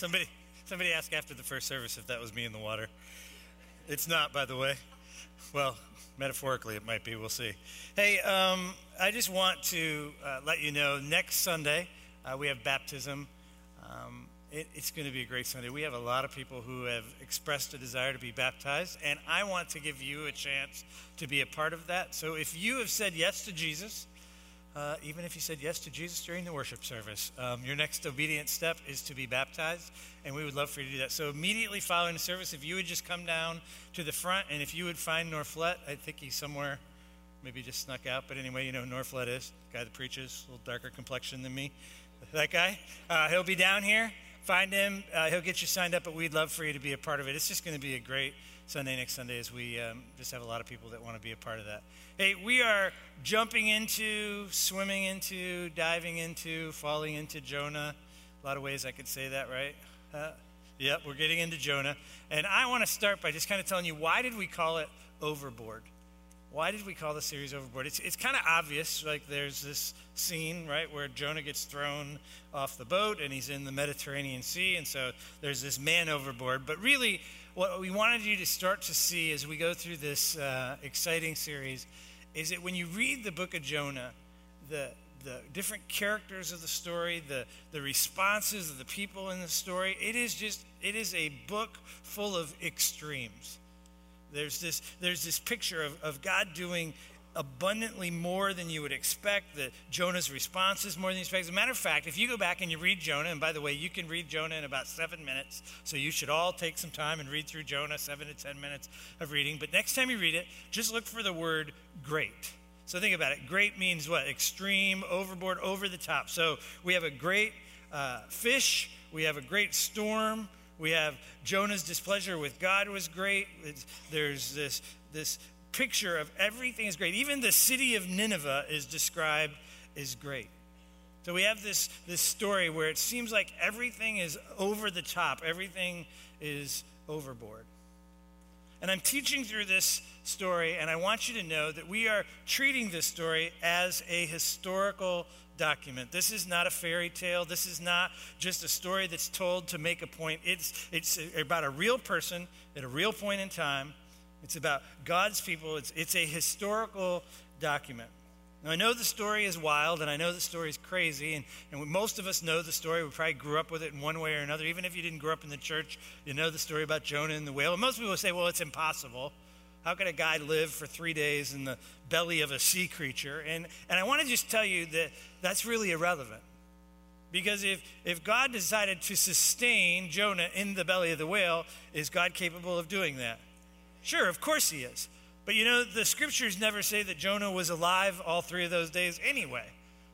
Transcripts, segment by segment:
Somebody, somebody asked after the first service if that was me in the water. It's not, by the way. Well, metaphorically, it might be. We'll see. Hey, um, I just want to uh, let you know next Sunday uh, we have baptism. Um, it, it's going to be a great Sunday. We have a lot of people who have expressed a desire to be baptized, and I want to give you a chance to be a part of that. So if you have said yes to Jesus, uh, even if you said yes to Jesus during the worship service, um, your next obedient step is to be baptized, and we would love for you to do that. So immediately following the service, if you would just come down to the front, and if you would find Norflet, I think he's somewhere, maybe just snuck out, but anyway, you know who Norflet is, guy that preaches, a little darker complexion than me. That guy, uh, he'll be down here. Find him. Uh, he'll get you signed up, but we'd love for you to be a part of it. It's just going to be a great Sunday next Sunday as we um, just have a lot of people that want to be a part of that. Hey, we are jumping into, swimming into, diving into, falling into Jonah. A lot of ways I could say that, right? Uh, yep, we're getting into Jonah. And I want to start by just kind of telling you why did we call it Overboard? Why did we call the series Overboard? It's, it's kind of obvious. Like there's this scene, right, where Jonah gets thrown off the boat and he's in the Mediterranean Sea. And so there's this man overboard. But really, what we wanted you to start to see as we go through this uh, exciting series is that when you read the book of Jonah, the the different characters of the story, the, the responses of the people in the story, it is just it is a book full of extremes. There's this there's this picture of, of God doing abundantly more than you would expect. The Jonah's response is more than you expect. As a matter of fact, if you go back and you read Jonah, and by the way, you can read Jonah in about seven minutes, so you should all take some time and read through Jonah, seven to ten minutes of reading. But next time you read it, just look for the word great. So think about it. Great means what? Extreme, overboard, over the top. So we have a great uh, fish, we have a great storm. We have Jonah's displeasure with God was great. It's, there's this, this picture of everything is great. Even the city of Nineveh is described as great. So we have this, this story where it seems like everything is over the top, everything is overboard. And I'm teaching through this story, and I want you to know that we are treating this story as a historical document. This is not a fairy tale. This is not just a story that's told to make a point. It's, it's about a real person at a real point in time it's about God's people. It's, it's a historical document. Now, I know the story is wild and I know the story is crazy, and, and most of us know the story. We probably grew up with it in one way or another. Even if you didn't grow up in the church, you know the story about Jonah and the whale. And most people say, well, it's impossible. How could a guy live for three days in the belly of a sea creature? And, and I want to just tell you that that's really irrelevant. Because if, if God decided to sustain Jonah in the belly of the whale, is God capable of doing that? Sure, of course he is. But you know, the scriptures never say that Jonah was alive all three of those days anyway.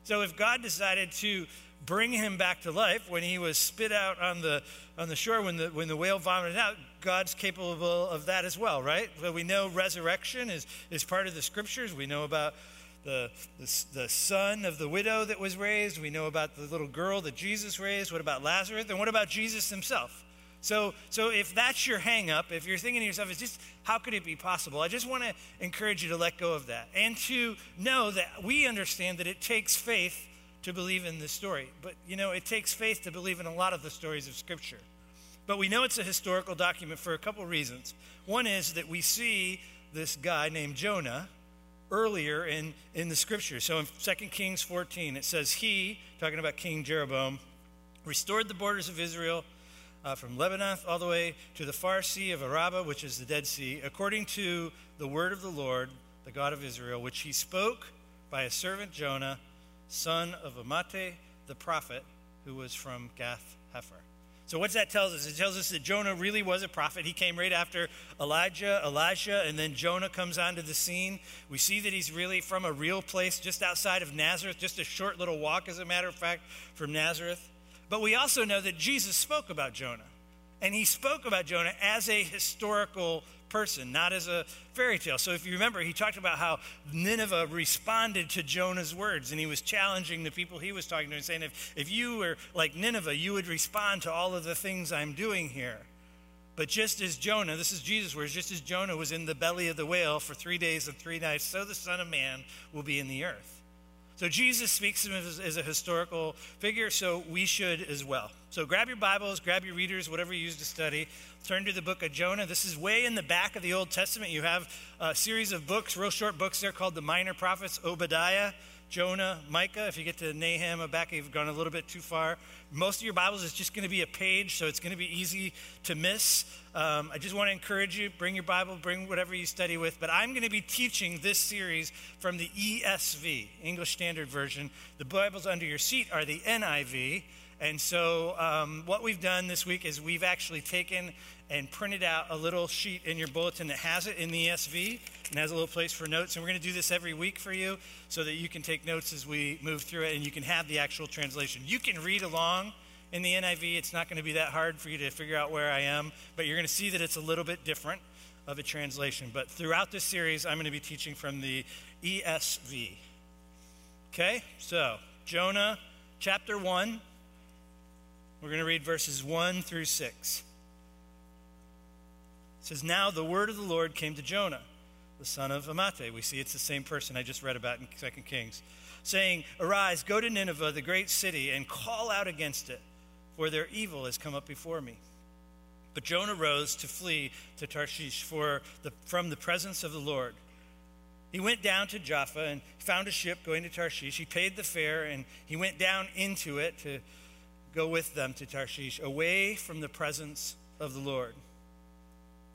So if God decided to bring him back to life when he was spit out on the, on the shore, when the, when the whale vomited out, God's capable of that as well, right? But we know resurrection is, is part of the scriptures. We know about the, the, the son of the widow that was raised. We know about the little girl that Jesus raised. What about Lazarus? And what about Jesus himself? So, so if that's your hangup, if you're thinking to yourself, it's just how could it be possible? I just want to encourage you to let go of that and to know that we understand that it takes faith to believe in this story. But you know, it takes faith to believe in a lot of the stories of Scripture. But we know it's a historical document for a couple reasons. One is that we see this guy named Jonah earlier in, in the scripture. So in 2 Kings 14, it says, He, talking about King Jeroboam, restored the borders of Israel uh, from Lebanon all the way to the far sea of Araba, which is the Dead Sea, according to the word of the Lord, the God of Israel, which he spoke by a servant Jonah, son of Amittai, the prophet, who was from Gath Hefer. So, what that tells us? It tells us that Jonah really was a prophet. He came right after Elijah, Elisha, and then Jonah comes onto the scene. We see that he's really from a real place just outside of Nazareth, just a short little walk, as a matter of fact, from Nazareth. But we also know that Jesus spoke about Jonah. And he spoke about Jonah as a historical person, not as a fairy tale. So if you remember, he talked about how Nineveh responded to Jonah's words, and he was challenging the people he was talking to and saying, if, if you were like Nineveh, you would respond to all of the things I'm doing here. But just as Jonah, this is Jesus' words, just as Jonah was in the belly of the whale for three days and three nights, so the Son of Man will be in the earth. So Jesus speaks of him as, as, a historical figure, so we should as well. So grab your Bibles, grab your readers, whatever you use to study. Turn to the book of Jonah. This is way in the back of the Old Testament. You have a series of books, real short books there called the Minor Prophets, Obadiah, Jonah, Micah. If you get to Nahum back, you've gone a little bit too far. Most of your Bibles is just going to be a page, so it's going to be easy to miss. Um, I just want to encourage you bring your Bible, bring whatever you study with. But I'm going to be teaching this series from the ESV, English Standard Version. The Bibles under your seat are the NIV. And so, um, what we've done this week is we've actually taken and printed out a little sheet in your bulletin that has it in the ESV and has a little place for notes. And we're going to do this every week for you so that you can take notes as we move through it and you can have the actual translation. You can read along in the NIV. It's not going to be that hard for you to figure out where I am, but you're going to see that it's a little bit different of a translation. But throughout this series, I'm going to be teaching from the ESV. Okay, so Jonah chapter 1. We're going to read verses 1 through 6. It says, Now the word of the Lord came to Jonah, the son of Amittai. We see it's the same person I just read about in 2 Kings, saying, Arise, go to Nineveh, the great city, and call out against it, for their evil has come up before me. But Jonah rose to flee to Tarshish for the, from the presence of the Lord. He went down to Jaffa and found a ship going to Tarshish. He paid the fare and he went down into it to go with them to Tarshish, away from the presence of the Lord.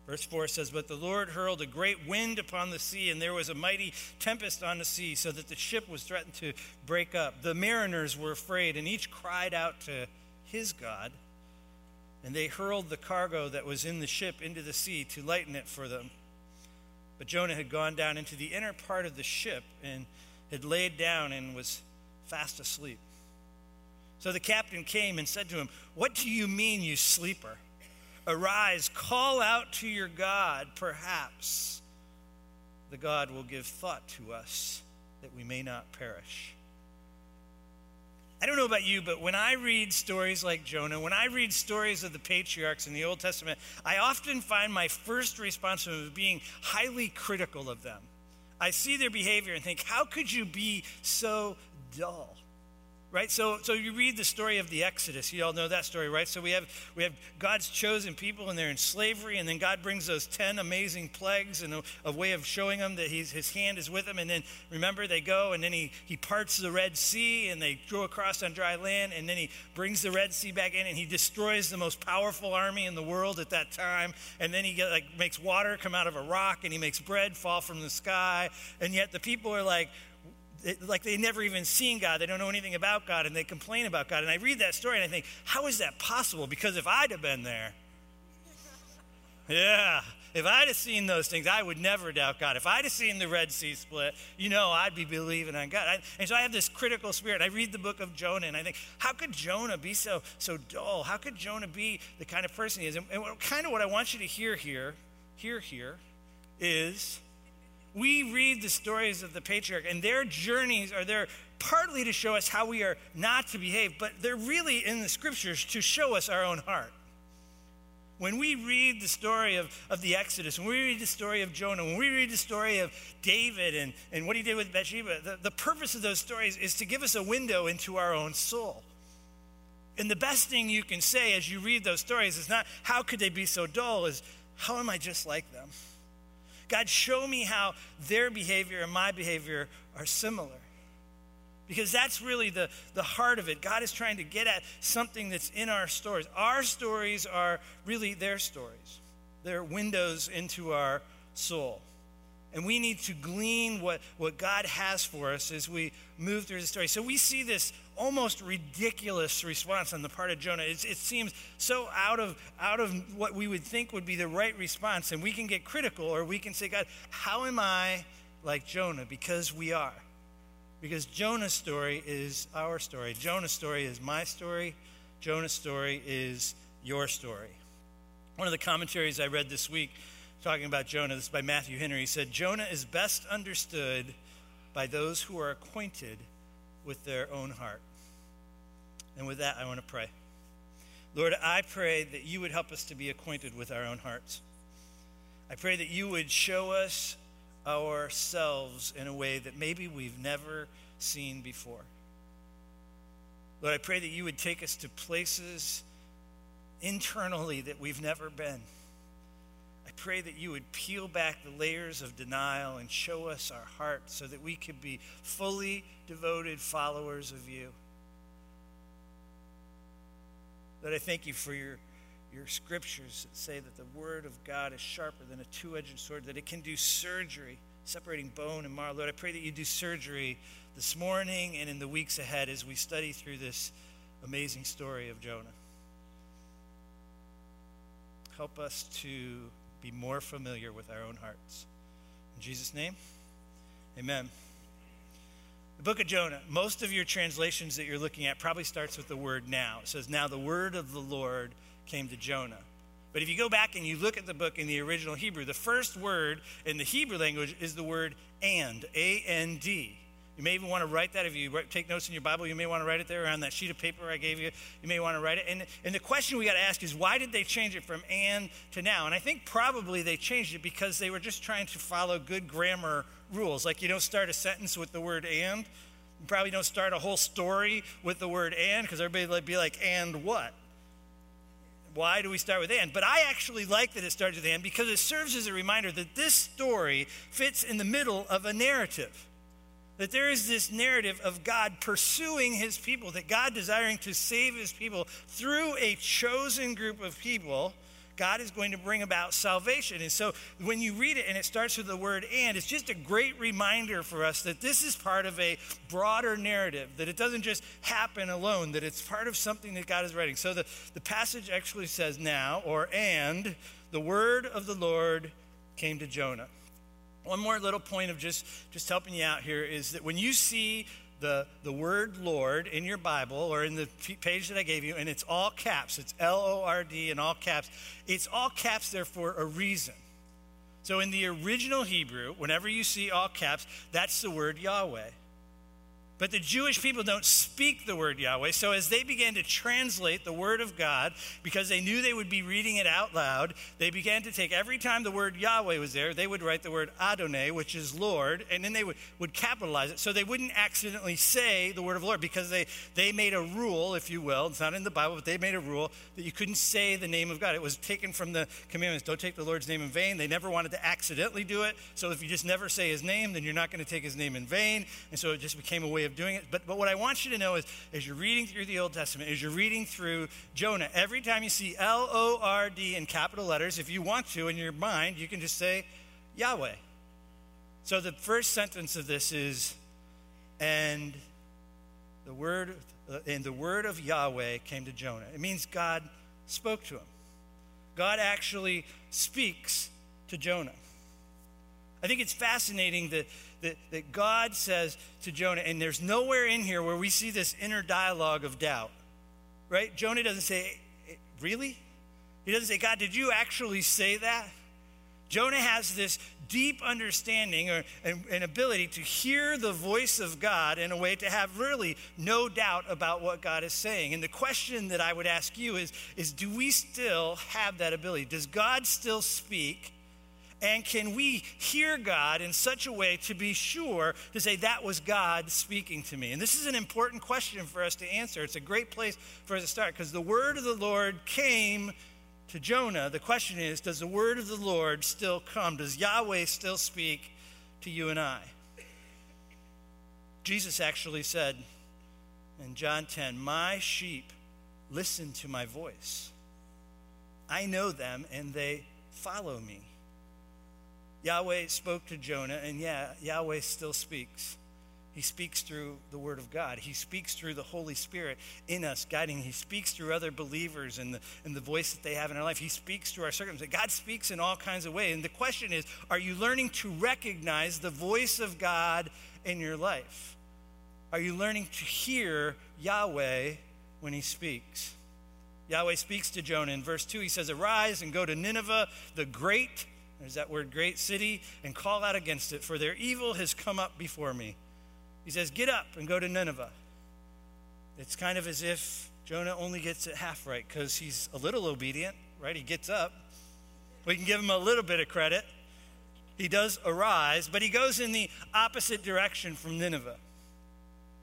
Verse 4 says, But the Lord hurled a great wind upon the sea, and there was a mighty tempest on the sea, so that the ship was threatened to break up. The mariners were afraid, and each cried out to his God. And they hurled the cargo that was in the ship into the sea to lighten it for them. But Jonah had gone down into the inner part of the ship and had laid down and was fast asleep. So the captain came and said to him, What do you mean, you sleeper? Arise, call out to your God. Perhaps the God will give thought to us that we may not perish. I don't know about you, but when I read stories like Jonah, when I read stories of the patriarchs in the Old Testament, I often find my first response to them being highly critical of them. I see their behavior and think, how could you be so dull? Right? So so you read the story of the exodus. You all know that story right? So we have we have god's chosen people and they're in slavery and then god brings those 10 amazing plagues and a, a way of showing them that his hand is with them. And then remember they go and then he he parts the red sea and they go across on dry land and then he brings the red sea back in and he destroys the most powerful army in the world at that time. And then he get, like makes water come out of a rock and he makes bread fall from the sky. And yet the people are like like they never even seen God. They don't know anything about God and they complain about God. And I read that story and I think, how is that possible? Because if I'd have been there, yeah, if I'd have seen those things, I would never doubt God. If I'd have seen the Red Sea split, you know, I'd be believing on God. I, and so I have this critical spirit. I read the book of Jonah and I think, how could Jonah be so, so dull? How could Jonah be the kind of person he is? And, and kind of what I want you to hear here, hear here, is we read the stories of the patriarch, and their journeys are there partly to show us how we are not to behave, but they're really in the scriptures to show us our own heart. When we read the story of, of the Exodus, when we read the story of Jonah, when we read the story of David and, and what he did with Bathsheba, the, the purpose of those stories is to give us a window into our own soul. And the best thing you can say as you read those stories is not, how could they be so dull, is, how am I just like them? God, show me how their behavior and my behavior are similar. Because that's really the, the heart of it. God is trying to get at something that's in our stories. Our stories are really their stories, they're windows into our soul. And we need to glean what, what God has for us as we move through the story. So we see this almost ridiculous response on the part of Jonah. It seems so out of, out of what we would think would be the right response. And we can get critical or we can say, God, how am I like Jonah? Because we are. Because Jonah's story is our story. Jonah's story is my story. Jonah's story is your story. One of the commentaries I read this week talking about Jonah. This is by Matthew Henry. He said, Jonah is best understood by those who are acquainted with their own heart. And with that, I want to pray. Lord, I pray that you would help us to be acquainted with our own hearts. I pray that you would show us ourselves in a way that maybe we've never seen before. Lord, I pray that you would take us to places internally that we've never been. Pray that you would peel back the layers of denial and show us our heart so that we could be fully devoted followers of you. Lord, I thank you for your, your scriptures that say that the word of God is sharper than a two edged sword, that it can do surgery, separating bone and marrow. Lord, I pray that you do surgery this morning and in the weeks ahead as we study through this amazing story of Jonah. Help us to be more familiar with our own hearts. In Jesus' name, amen. The book of Jonah, most of your translations that you're looking at probably starts with the word now. It says, Now the word of the Lord came to Jonah. But if you go back and you look at the book in the original Hebrew, the first word in the Hebrew language is the word and, A N D. You may even want to write that. If you take notes in your Bible, you may want to write it there on that sheet of paper I gave you. You may want to write it. And, and the question we got to ask is why did they change it from and to now? And I think probably they changed it because they were just trying to follow good grammar rules. Like you don't start a sentence with the word and. You probably don't start a whole story with the word and because everybody would be like, and what? Why do we start with and? But I actually like that it starts with and because it serves as a reminder that this story fits in the middle of a narrative. That there is this narrative of God pursuing his people, that God desiring to save his people through a chosen group of people. God is going to bring about salvation. And so when you read it and it starts with the word and, it's just a great reminder for us that this is part of a broader narrative, that it doesn't just happen alone, that it's part of something that God is writing. So the, the passage actually says now, or and, the word of the Lord came to Jonah. One more little point of just, just helping you out here is that when you see the, the word Lord in your Bible or in the page that I gave you, and it's all caps, it's L O R D in all caps, it's all caps there for a reason. So in the original Hebrew, whenever you see all caps, that's the word Yahweh. But the Jewish people don't speak the word Yahweh. So as they began to translate the word of God, because they knew they would be reading it out loud, they began to take every time the word Yahweh was there, they would write the word Adonai, which is Lord, and then they would, would capitalize it. So they wouldn't accidentally say the word of Lord because they, they made a rule, if you will. It's not in the Bible, but they made a rule that you couldn't say the name of God. It was taken from the commandments. Don't take the Lord's name in vain. They never wanted to accidentally do it. So if you just never say his name, then you're not going to take his name in vain. And so it just became a way of of doing it. But, but what I want you to know is as you're reading through the Old Testament, as you're reading through Jonah, every time you see L O R D in capital letters, if you want to in your mind, you can just say Yahweh. So the first sentence of this is, and the word uh, and the word of Yahweh came to Jonah. It means God spoke to him. God actually speaks to Jonah. I think it's fascinating that, that, that God says to Jonah, and there's nowhere in here where we see this inner dialogue of doubt, right? Jonah doesn't say, eh, Really? He doesn't say, God, did you actually say that? Jonah has this deep understanding or an ability to hear the voice of God in a way to have really no doubt about what God is saying. And the question that I would ask you is, is do we still have that ability? Does God still speak? And can we hear God in such a way to be sure to say, that was God speaking to me? And this is an important question for us to answer. It's a great place for us to start because the word of the Lord came to Jonah. The question is, does the word of the Lord still come? Does Yahweh still speak to you and I? Jesus actually said in John 10, My sheep listen to my voice. I know them and they follow me. Yahweh spoke to Jonah, and yeah, Yahweh still speaks. He speaks through the Word of God. He speaks through the Holy Spirit in us, guiding. He speaks through other believers and the, and the voice that they have in our life. He speaks through our circumstances. God speaks in all kinds of ways. And the question is are you learning to recognize the voice of God in your life? Are you learning to hear Yahweh when He speaks? Yahweh speaks to Jonah. In verse 2, he says, Arise and go to Nineveh, the great there's that word, great city, and call out against it, for their evil has come up before me. He says, Get up and go to Nineveh. It's kind of as if Jonah only gets it half right because he's a little obedient, right? He gets up. We can give him a little bit of credit. He does arise, but he goes in the opposite direction from Nineveh.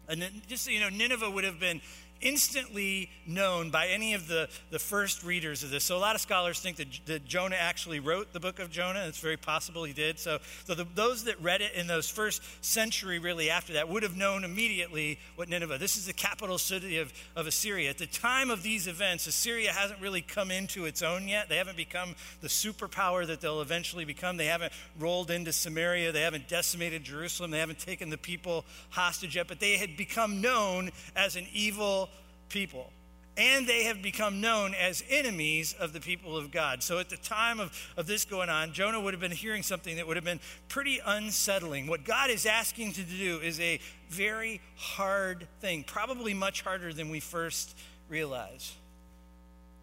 And just so you know, Nineveh would have been instantly known by any of the, the first readers of this. So a lot of scholars think that, that Jonah actually wrote the book of Jonah. It's very possible he did. So, so the, those that read it in those first century, really after that, would have known immediately what Nineveh. This is the capital city of, of Assyria. At the time of these events, Assyria hasn't really come into its own yet. They haven't become the superpower that they'll eventually become. They haven't rolled into Samaria. They haven't decimated Jerusalem. They haven't taken the people hostage yet. But they had become known as an evil people. And they have become known as enemies of the people of God. So at the time of, of this going on, Jonah would have been hearing something that would have been pretty unsettling. What God is asking to do is a very hard thing, probably much harder than we first realize.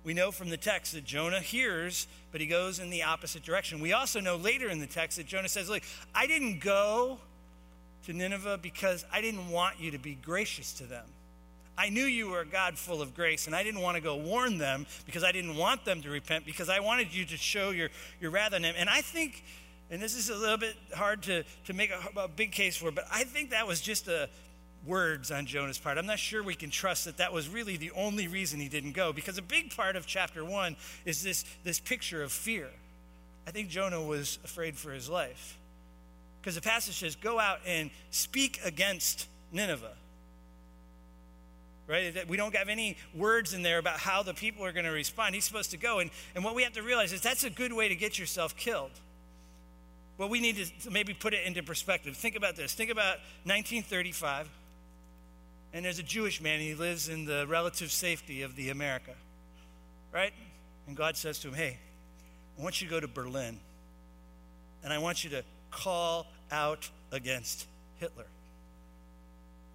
We know from the text that Jonah hears, but he goes in the opposite direction. We also know later in the text that Jonah says, Look, I didn't go to Nineveh because I didn't want you to be gracious to them. I knew you were a God full of grace, and I didn't want to go warn them because I didn't want them to repent because I wanted you to show your, your wrath on them. And I think, and this is a little bit hard to, to make a, a big case for, but I think that was just a words on Jonah's part. I'm not sure we can trust that that was really the only reason he didn't go because a big part of chapter one is this, this picture of fear. I think Jonah was afraid for his life because the passage says, Go out and speak against Nineveh right? We don't have any words in there about how the people are going to respond. He's supposed to go. And, and what we have to realize is that's a good way to get yourself killed. But we need to maybe put it into perspective. Think about this. Think about 1935, and there's a Jewish man. He lives in the relative safety of the America, right? And God says to him, Hey, I want you to go to Berlin, and I want you to call out against Hitler.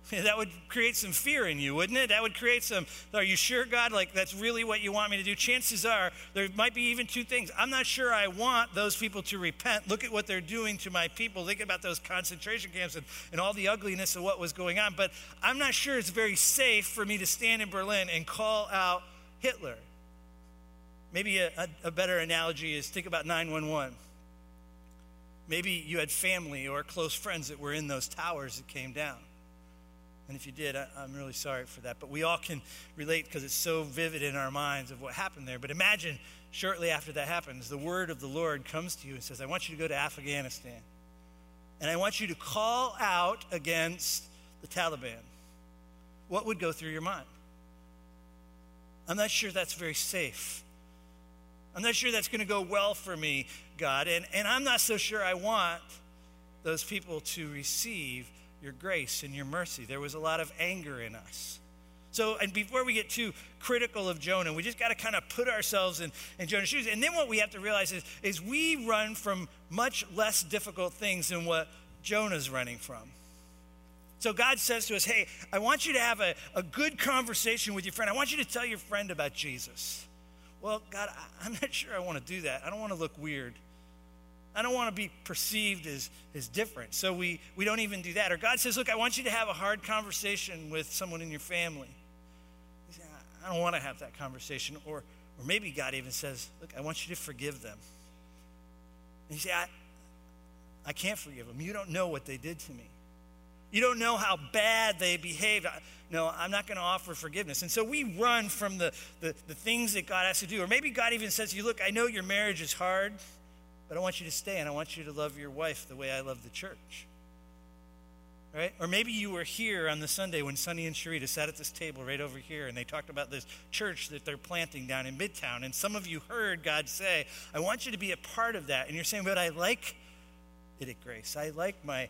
that would create some fear in you, wouldn't it? That would create some, are you sure, God? Like, that's really what you want me to do? Chances are, there might be even two things. I'm not sure I want those people to repent. Look at what they're doing to my people. Think about those concentration camps and, and all the ugliness of what was going on. But I'm not sure it's very safe for me to stand in Berlin and call out Hitler. Maybe a, a, a better analogy is think about 911. Maybe you had family or close friends that were in those towers that came down and if you did, I, am really sorry for that. But we all can relate because it's so vivid in our minds of what happened there. But imagine shortly after that happens, the word of the Lord comes to you and says, I want you to go to Afghanistan. And I want you to call out against the Taliban. What would go through your mind? I'm not sure that's very safe. I'm not sure that's going to go well for me, God. And, and I'm not so sure I want those people to receive your grace and your mercy. There was a lot of anger in us. So, and before we get too critical of Jonah, we just got to kind of put ourselves in, in Jonah's shoes. And then what we have to realize is, is we run from much less difficult things than what Jonah's running from. So God says to us, Hey, I want you to have a, a good conversation with your friend. I want you to tell your friend about Jesus. Well, God, I'm not sure I want to do that. I don't want to look weird. I don't want to be perceived as, as different. So we, we don't even do that. Or God says, Look, I want you to have a hard conversation with someone in your family. You Say, I don't want to have that conversation. Or, or maybe God even says, Look, I want you to forgive them. And you say, I, I can't forgive them. You don't know what they did to me. You don't know how bad they behaved. No, I'm not going to offer forgiveness. And so we run from the, the, the things that God has to do. Or maybe God even says to you, Look, I know your marriage is hard. But I want you to stay and I want you to love your wife the way I love the church. Right? Or maybe you were here on the Sunday when Sonny and Sharita sat at this table right over here and they talked about this church that they're planting down in Midtown. And some of you heard God say, I want you to be a part of that. And you're saying, but I like it at Grace. I like my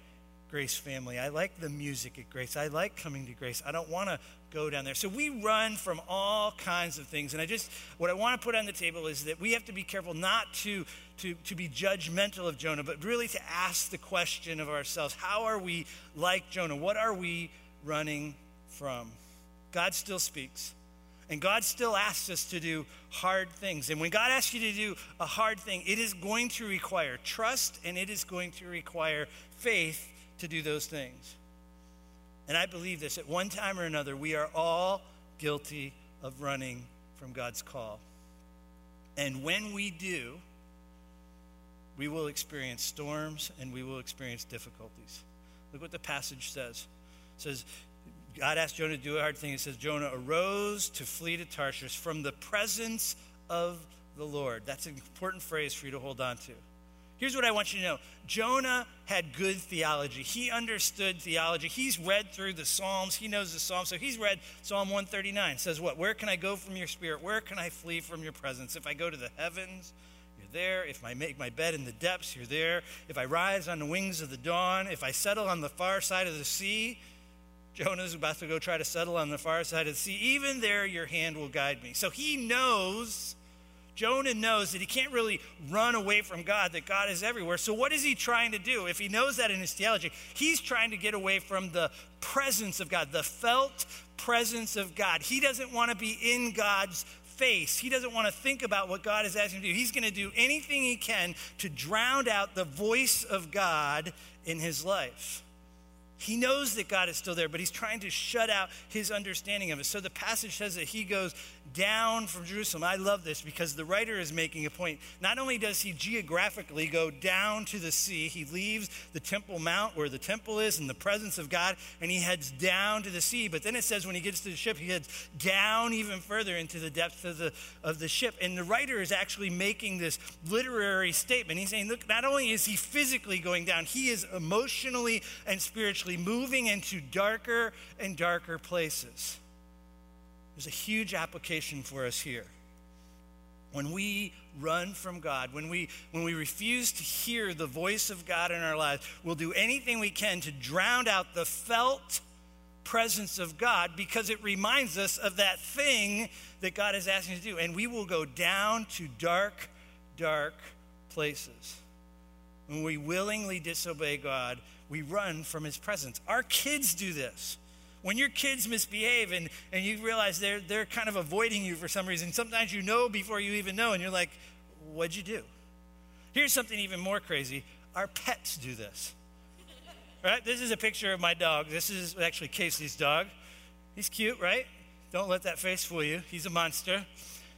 Grace family. I like the music at Grace. I like coming to Grace. I don't want to go down there. So we run from all kinds of things. And I just, what I want to put on the table is that we have to be careful not to, to, to be judgmental of Jonah, but really to ask the question of ourselves how are we like Jonah? What are we running from? God still speaks. And God still asks us to do hard things. And when God asks you to do a hard thing, it is going to require trust and it is going to require faith to do those things. And I believe this at one time or another, we are all guilty of running from God's call. And when we do, we will experience storms and we will experience difficulties. Look what the passage says. It says, God asked Jonah to do a hard thing. It says, Jonah arose to flee to Tarshish from the presence of the Lord. That's an important phrase for you to hold on to. Here's what I want you to know Jonah had good theology. He understood theology. He's read through the Psalms, he knows the Psalms. So he's read Psalm 139. It says, What? Where can I go from your spirit? Where can I flee from your presence? If I go to the heavens, you're there. If I make my bed in the depths, you're there. If I rise on the wings of the dawn, if I settle on the far side of the sea, Jonah's about to go try to settle on the far side of the sea. Even there, your hand will guide me. So he knows Jonah knows that he can't really run away from God, that God is everywhere. So, what is he trying to do? If he knows that in his theology, he's trying to get away from the presence of God, the felt presence of God. He doesn't want to be in God's face. He doesn't want to think about what God is asking him to do. He's going to do anything he can to drown out the voice of God in his life. He knows that God is still there, but he's trying to shut out his understanding of it. So the passage says that he goes down from Jerusalem. I love this because the writer is making a point. Not only does he geographically go down to the sea, he leaves the Temple Mount where the temple is in the presence of God, and he heads down to the sea. But then it says when he gets to the ship, he heads down even further into the depths of the, of the ship. And the writer is actually making this literary statement. He's saying, look, not only is he physically going down, he is emotionally and spiritually moving into darker and darker places. There's a huge application for us here. When we run from God, when we, when we refuse to hear the voice of God in our lives, we'll do anything we can to drown out the felt presence of God because it reminds us of that thing that God is asking us to do. And we will go down to dark, dark places. When we willingly disobey God, we run from his presence. Our kids do this when your kids misbehave and, and you realize they're, they're kind of avoiding you for some reason, sometimes you know before you even know, and you're like, what'd you do? Here's something even more crazy our pets do this. Right? This is a picture of my dog. This is actually Casey's dog. He's cute, right? Don't let that face fool you. He's a monster.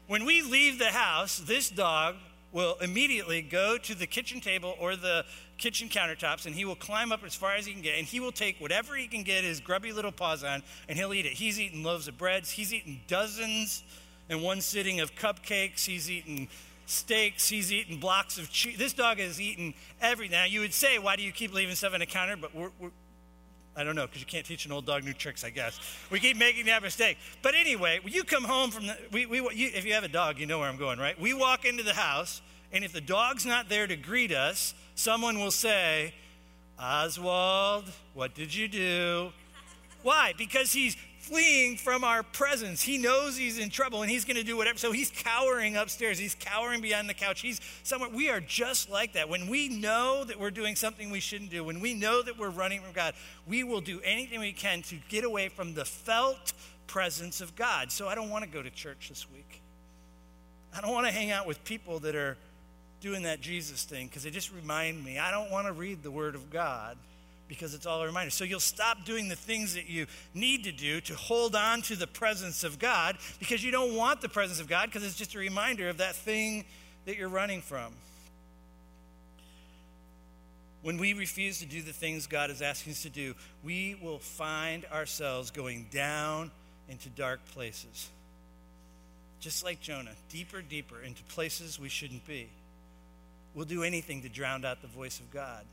When we leave the house, this dog will immediately go to the kitchen table or the kitchen countertops and he will climb up as far as he can get and he will take whatever he can get his grubby little paws on and he'll eat it. He's eaten loaves of breads, he's eaten dozens in one sitting of cupcakes, he's eaten steaks, he's eaten blocks of cheese. This dog has eaten everything. Now, you would say, why do you keep leaving stuff on the counter? But we're, we're I don't know, because you can't teach an old dog new tricks, I guess. We keep making that mistake. But anyway, you come home from the, we, we, you, if you have a dog, you know where I'm going, right? We walk into the house, and if the dog's not there to greet us, someone will say, Oswald, what did you do? Why? Because he's fleeing from our presence. He knows he's in trouble and he's going to do whatever. So he's cowering upstairs. He's cowering behind the couch. He's somewhere. We are just like that. When we know that we're doing something we shouldn't do, when we know that we're running from God, we will do anything we can to get away from the felt presence of God. So I don't want to go to church this week. I don't want to hang out with people that are doing that Jesus thing because they just remind me. I don't want to read the Word of God because it's all a reminder. So you'll stop doing the things that you need to do to hold on to the presence of God because you don't want the presence of God because it's just a reminder of that thing that you're running from. When we refuse to do the things God is asking us to do, we will find ourselves going down into dark places. Just like Jonah, deeper, deeper into places we shouldn't be. We'll do anything to drown out the voice of God.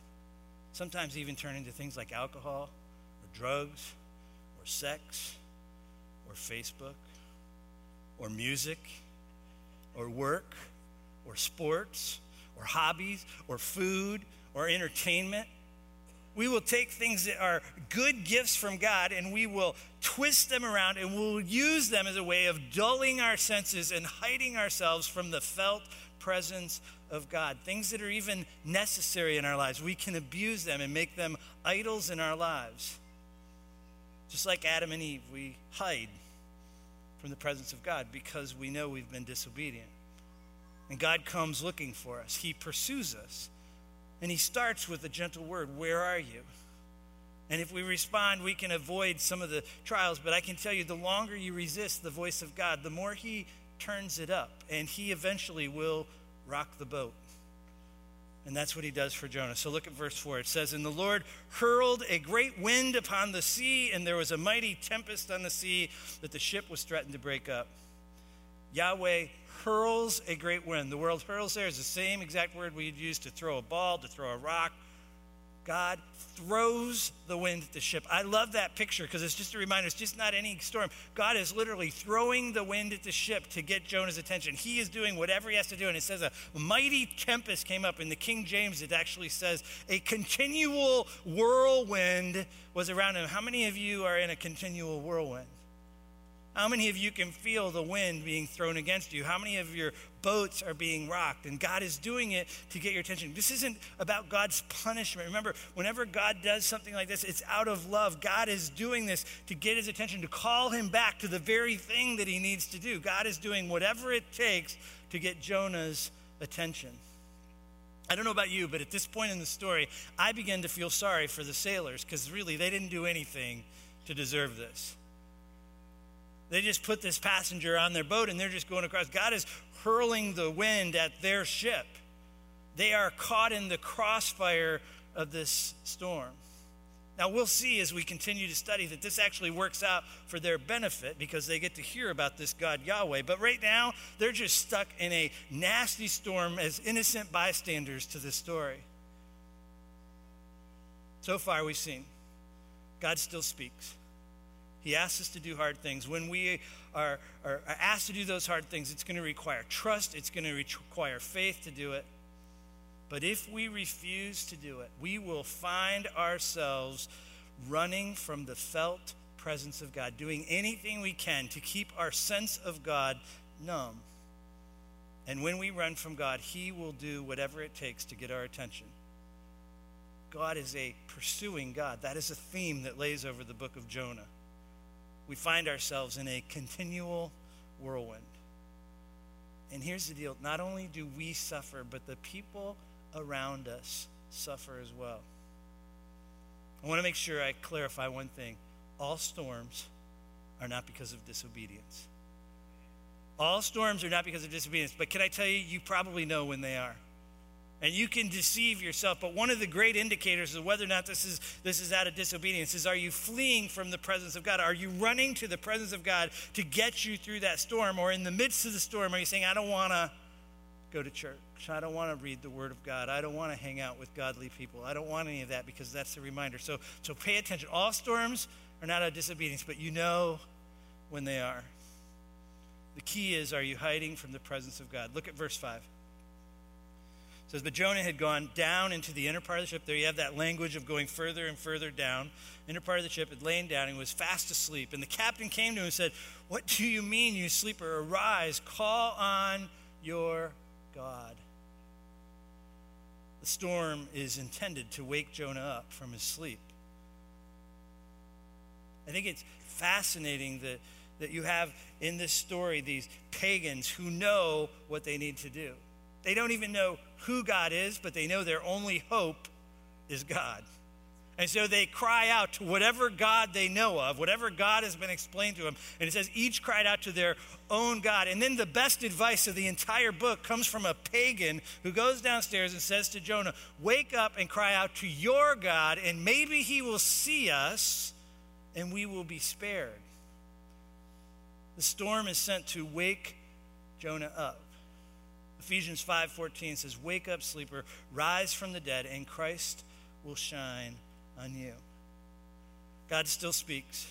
Sometimes even turn into things like alcohol or drugs or sex or Facebook or music or work or sports or hobbies or food or entertainment. We will take things that are good gifts from God and we will twist them around and we'll use them as a way of dulling our senses and hiding ourselves from the felt presence of God, things that are even necessary in our lives. We can abuse them and make them idols in our lives. Just like Adam and Eve, we hide from the presence of God because we know we've been disobedient. And God comes looking for us, He pursues us. And He starts with a gentle word Where are you? And if we respond, we can avoid some of the trials. But I can tell you, the longer you resist the voice of God, the more He turns it up, and He eventually will rock the boat. And that's what he does for Jonah. So look at verse 4. It says, And the Lord hurled a great wind upon the sea, and there was a mighty tempest on the sea that the ship was threatened to break up. Yahweh hurls a great wind. The word hurls there is the same exact word we'd use to throw a ball, to throw a rock, God throws the wind at the ship. I love that picture because it's just a reminder. It's just not any storm. God is literally throwing the wind at the ship to get Jonah's attention. He is doing whatever he has to do. And it says a mighty tempest came up. In the King James, it actually says a continual whirlwind was around him. How many of you are in a continual whirlwind? How many of you can feel the wind being thrown against you? How many of your boats are being rocked? And God is doing it to get your attention. This isn't about God's punishment. Remember, whenever God does something like this, it's out of love. God is doing this to get his attention, to call him back to the very thing that he needs to do. God is doing whatever it takes to get Jonah's attention. I don't know about you, but at this point in the story, I begin to feel sorry for the sailors because really they didn't do anything to deserve this. They just put this passenger on their boat and they're just going across. God is hurling the wind at their ship. They are caught in the crossfire of this storm. Now, we'll see as we continue to study that this actually works out for their benefit because they get to hear about this God Yahweh. But right now, they're just stuck in a nasty storm as innocent bystanders to this story. So far, we've seen God still speaks. He asks us to do hard things. When we are, are asked to do those hard things, it's going to require trust, it's going to require faith to do it. But if we refuse to do it, we will find ourselves running from the felt presence of God, doing anything we can to keep our sense of God numb. And when we run from God, He will do whatever it takes to get our attention. God is a pursuing God. That is a theme that lays over the book of Jonah we find ourselves in a continual whirlwind. And here's the deal not only do we suffer, but the people around us suffer as well. I want to make sure I clarify one thing all storms are not because of disobedience. All storms are not because of disobedience, but can I tell you, you probably know when they are and you can deceive yourself but one of the great indicators of whether or not this is this is out of disobedience is are you fleeing from the presence of god? Are you running to the presence of god to get you through that storm? Or in the midst of the storm are you saying i don't want to go to church. I don't want to read the word of god. I don't want to hang out with godly people. I don't want any of that because that's a reminder. So so pay attention. All storms are not out of disobedience but you know when they are. The key is are you hiding from the presence of god? Look at verse 5 says, But Jonah had gone down into the inner part of the ship. There you have that language of going further and further down. Inner part of the ship had lain down and was fast asleep. And the captain came to him and said, What do you mean, you sleeper? Arise, call on your God. The storm is intended to wake Jonah up from his sleep. I think it's fascinating that, that you have in this story these pagans who know what they need to do. They don't even know who God is, but they know their only hope is God. And so they cry out to whatever God they know of, whatever God has been explained to them. And it says each cried out to their own God. And then the best advice of the entire book comes from a pagan who goes downstairs and says to Jonah, Wake up and cry out to your God, and maybe he will see us and we will be spared. The storm is sent to wake Jonah up. Ephesians 5:14 says, "Wake up, sleeper, rise from the dead, and Christ will shine on you." God still speaks.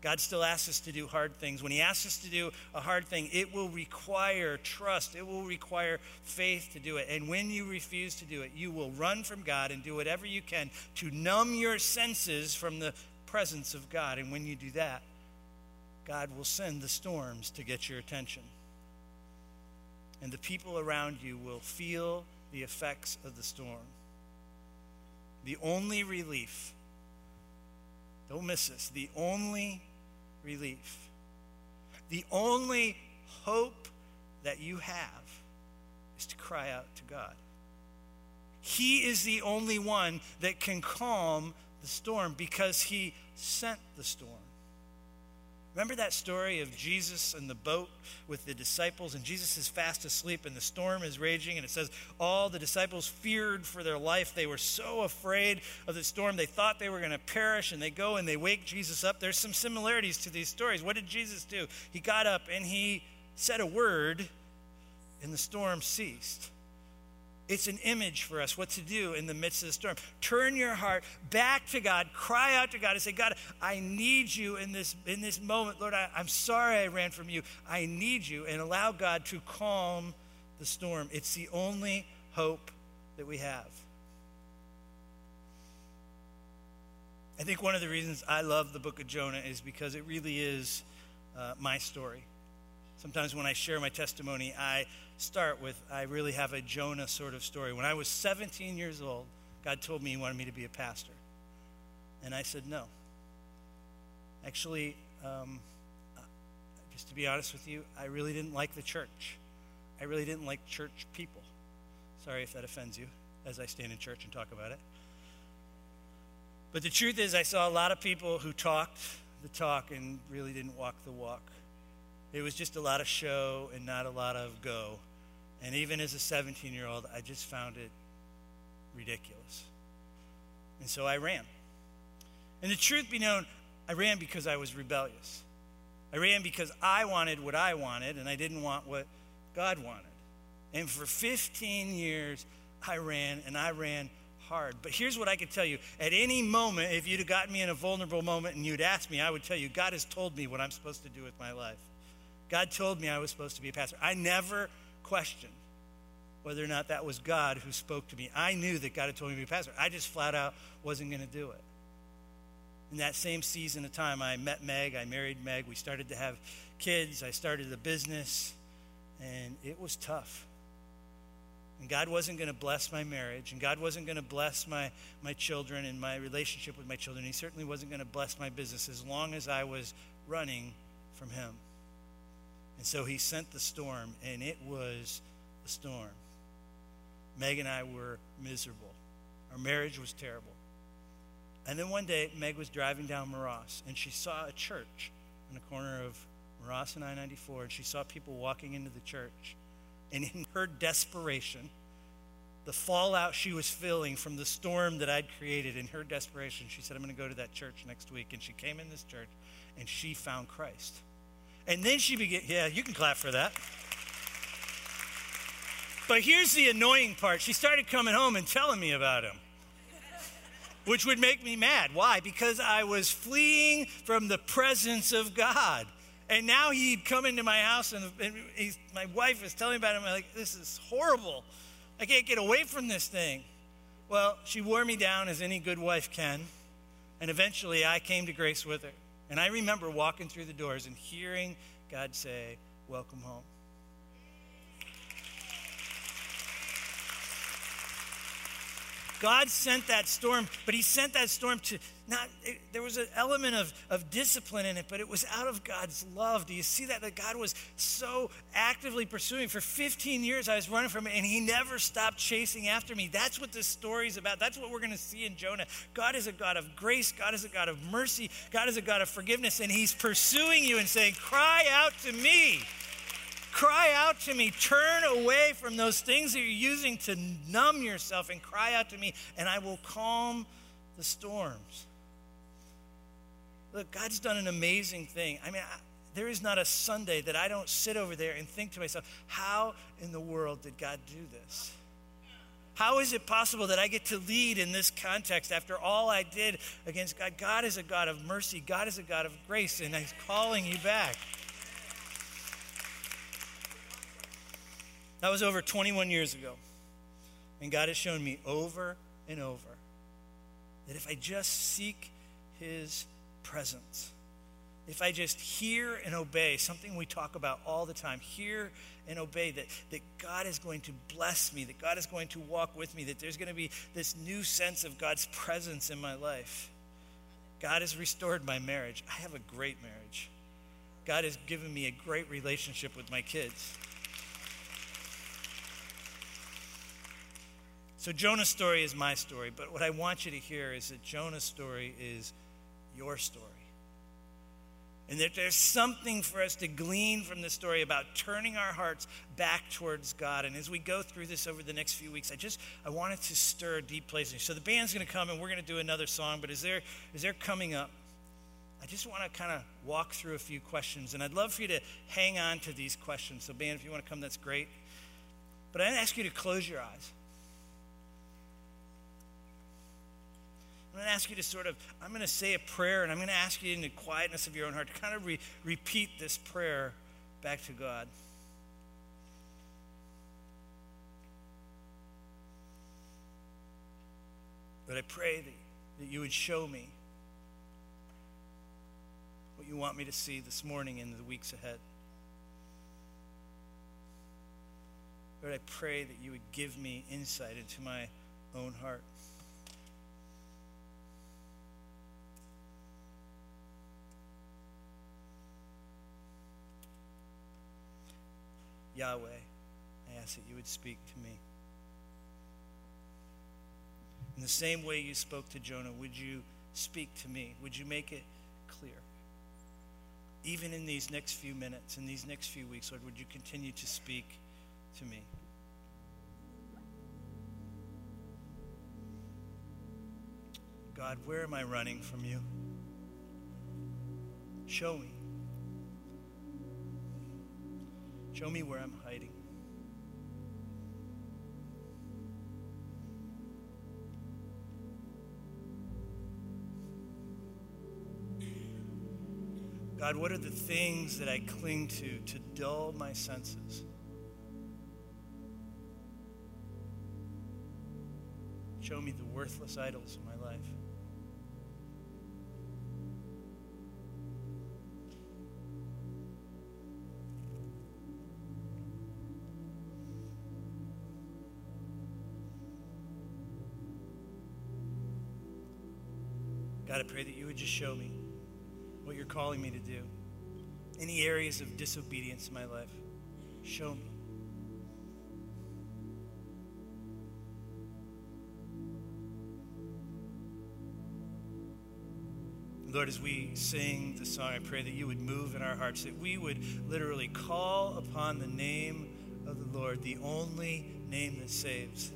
God still asks us to do hard things. When He asks us to do a hard thing, it will require trust. It will require faith to do it. And when you refuse to do it, you will run from God and do whatever you can to numb your senses from the presence of God. And when you do that, God will send the storms to get your attention and the people around you will feel the effects of the storm. The only relief, don't miss this, the only relief, the only hope that you have is to cry out to God. He is the only one that can calm the storm because he sent the storm. Remember that story of Jesus in the boat with the disciples, and Jesus is fast asleep, and the storm is raging, and it says all the disciples feared for their life. They were so afraid of the storm, they thought they were going to perish, and they go and they wake Jesus up. There's some similarities to these stories. What did Jesus do? He got up and he said a word, and the storm ceased. It's an image for us what to do in the midst of the storm. Turn your heart back to God. Cry out to God and say, God, I need you in this, in this moment. Lord, I, I'm sorry I ran from you. I need you. And allow God to calm the storm. It's the only hope that we have. I think one of the reasons I love the book of Jonah is because it really is uh, my story. Sometimes when I share my testimony, I start with I really have a Jonah sort of story. When I was 17 years old, God told me He wanted me to be a pastor. And I said no. Actually, um, just to be honest with you, I really didn't like the church. I really didn't like church people. Sorry if that offends you as I stand in church and talk about it. But the truth is, I saw a lot of people who talked the talk and really didn't walk the walk. It was just a lot of show and not a lot of go. And even as a 17 year old, I just found it ridiculous. And so I ran. And the truth be known, I ran because I was rebellious. I ran because I wanted what I wanted and I didn't want what God wanted. And for 15 years, I ran and I ran hard. But here's what I can tell you at any moment, if you'd have gotten me in a vulnerable moment and you'd asked me, I would tell you, God has told me what I'm supposed to do with my life. God told me I was supposed to be a pastor. I never questioned whether or not that was God who spoke to me. I knew that God had told me to be a pastor. I just flat out wasn't going to do it. In that same season of time, I met Meg. I married Meg. We started to have kids. I started a business, and it was tough. And God wasn't going to bless my marriage, and God wasn't going to bless my, my children and my relationship with my children. He certainly wasn't going to bless my business as long as I was running from Him. And so he sent the storm, and it was a storm. Meg and I were miserable. Our marriage was terrible. And then one day, Meg was driving down Moross, and she saw a church in the corner of Moross and I 94, and she saw people walking into the church. And in her desperation, the fallout she was feeling from the storm that I'd created, in her desperation, she said, I'm going to go to that church next week. And she came in this church, and she found Christ. And then she began, yeah, you can clap for that. But here's the annoying part. She started coming home and telling me about him, which would make me mad. Why? Because I was fleeing from the presence of God. And now he'd come into my house, and, my wife is telling me about him. I'm like, this is horrible. I can't get away from this thing. Well, she wore me down as any good wife can. And eventually I came to grace with her. And I remember walking through the doors and hearing God say, Welcome home. God sent that storm, but He sent that storm to not, it, there was an element of, of discipline in it, but it was out of God's love. Do you see that? That God was so actively pursuing. For 15 years, I was running from him, and he never stopped chasing after me. That's what this story is about. That's what we're going to see in Jonah. God is a God of grace, God is a God of mercy, God is a God of forgiveness, and he's pursuing you and saying, Cry out to me. Cry out to me. Turn away from those things that you're using to numb yourself and cry out to me, and I will calm the storms. Look, God's done an amazing thing. I mean, I, there is not a Sunday that I don't sit over there and think to myself, how in the world did God do this? How is it possible that I get to lead in this context after all I did against God? God is a God of mercy, God is a God of grace, and He's calling you back. That was over 21 years ago. And God has shown me over and over that if I just seek His presence. If I just hear and obey, something we talk about all the time, hear and obey, that, that God is going to bless me, that God is going to walk with me, that there's going to be this new sense of God's presence in my life. God has restored my marriage. I have a great marriage. God has given me a great relationship with my kids. So, Jonah's story is my story, but what I want you to hear is that Jonah's story is your story. And that there's something for us to glean from this story about turning our hearts back towards God. And as we go through this over the next few weeks, I just I wanted to stir deep places. So the band's going to come and we're going to do another song. But as they're as they're coming up, I just want to kind of walk through a few questions. And I'd love for you to hang on to these questions. So band, if you want to come, that's great. But I'd ask you to close your eyes. I'm going to ask you to sort of, I'm going to say a prayer, and I'm going to ask you in the quietness of your own heart to kind of re- repeat this prayer back to God. But I pray that, that you would show me what you want me to see this morning and the weeks ahead. Lord, I pray that you would give me insight into my own heart. Yahweh, I ask that you would speak to me. In the same way you spoke to Jonah, would you speak to me? Would you make it clear? Even in these next few minutes, in these next few weeks, Lord, would you continue to speak to me? God, where am I running from you? Show me. Show me where I'm hiding. God, what are the things that I cling to to dull my senses? Show me the worthless idols in my life. God, I pray that you would just show me what you're calling me to do. Any areas of disobedience in my life, show me. Lord, as we sing the song, I pray that you would move in our hearts, that we would literally call upon the name of the Lord, the only name that saves,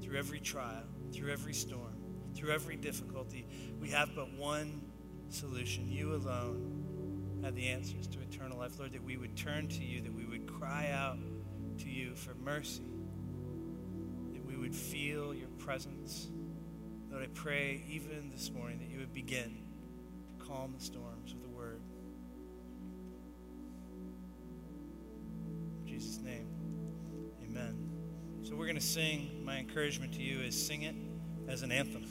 through every trial, through every storm through every difficulty, we have but one solution. You alone have the answers to eternal life. Lord, that we would turn to you, that we would cry out to you for mercy, that we would feel your presence. Lord, I pray even this morning that you would begin to calm the storms with a word. Jesus' name, amen. So we're going to sing. My encouragement to you is sing it as an anthem.